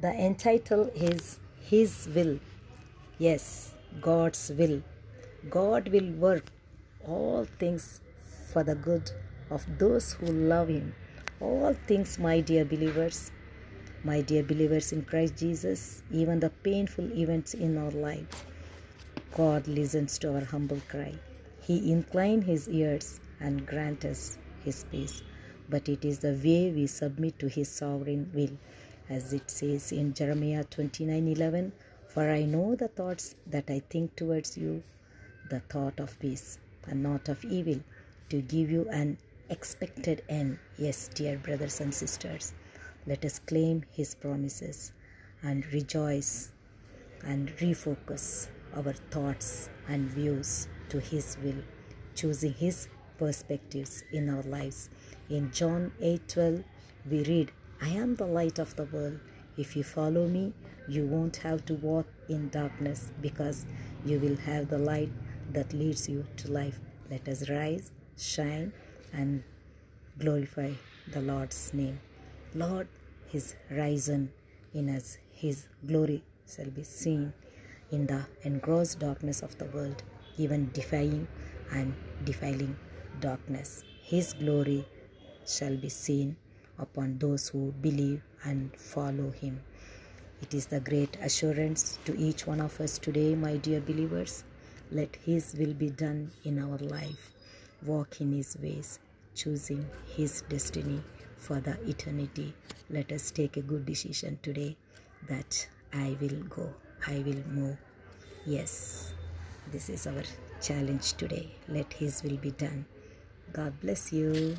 The entitle is His Will. Yes, God's will. God will work all things for the good of those who love Him. All things, my dear believers, my dear believers in Christ Jesus, even the painful events in our lives, God listens to our humble cry. He incline his ears and grant us his peace. But it is the way we submit to his sovereign will, as it says in Jeremiah 29:11, For I know the thoughts that I think towards you, the thought of peace and not of evil, to give you an expected end. Yes, dear brothers and sisters, let us claim his promises and rejoice and refocus our thoughts and views to His will, choosing His perspectives in our lives. In John 8:12, we read, "I am the light of the world. If you follow me, you won't have to walk in darkness because you will have the light that leads you to life." Let us rise, shine, and glorify the Lord's name. Lord, His risen in us, His glory shall be seen in the engrossed darkness of the world, even defying and defiling darkness. His glory shall be seen upon those who believe and follow Him. It is the great assurance to each one of us today, my dear believers. Let His will be done in our life. Walk in His ways, choosing His destiny for the eternity. Let us take a good decision today that I will go, I will move. Yes, this is our challenge today. Let His will be done. God bless you.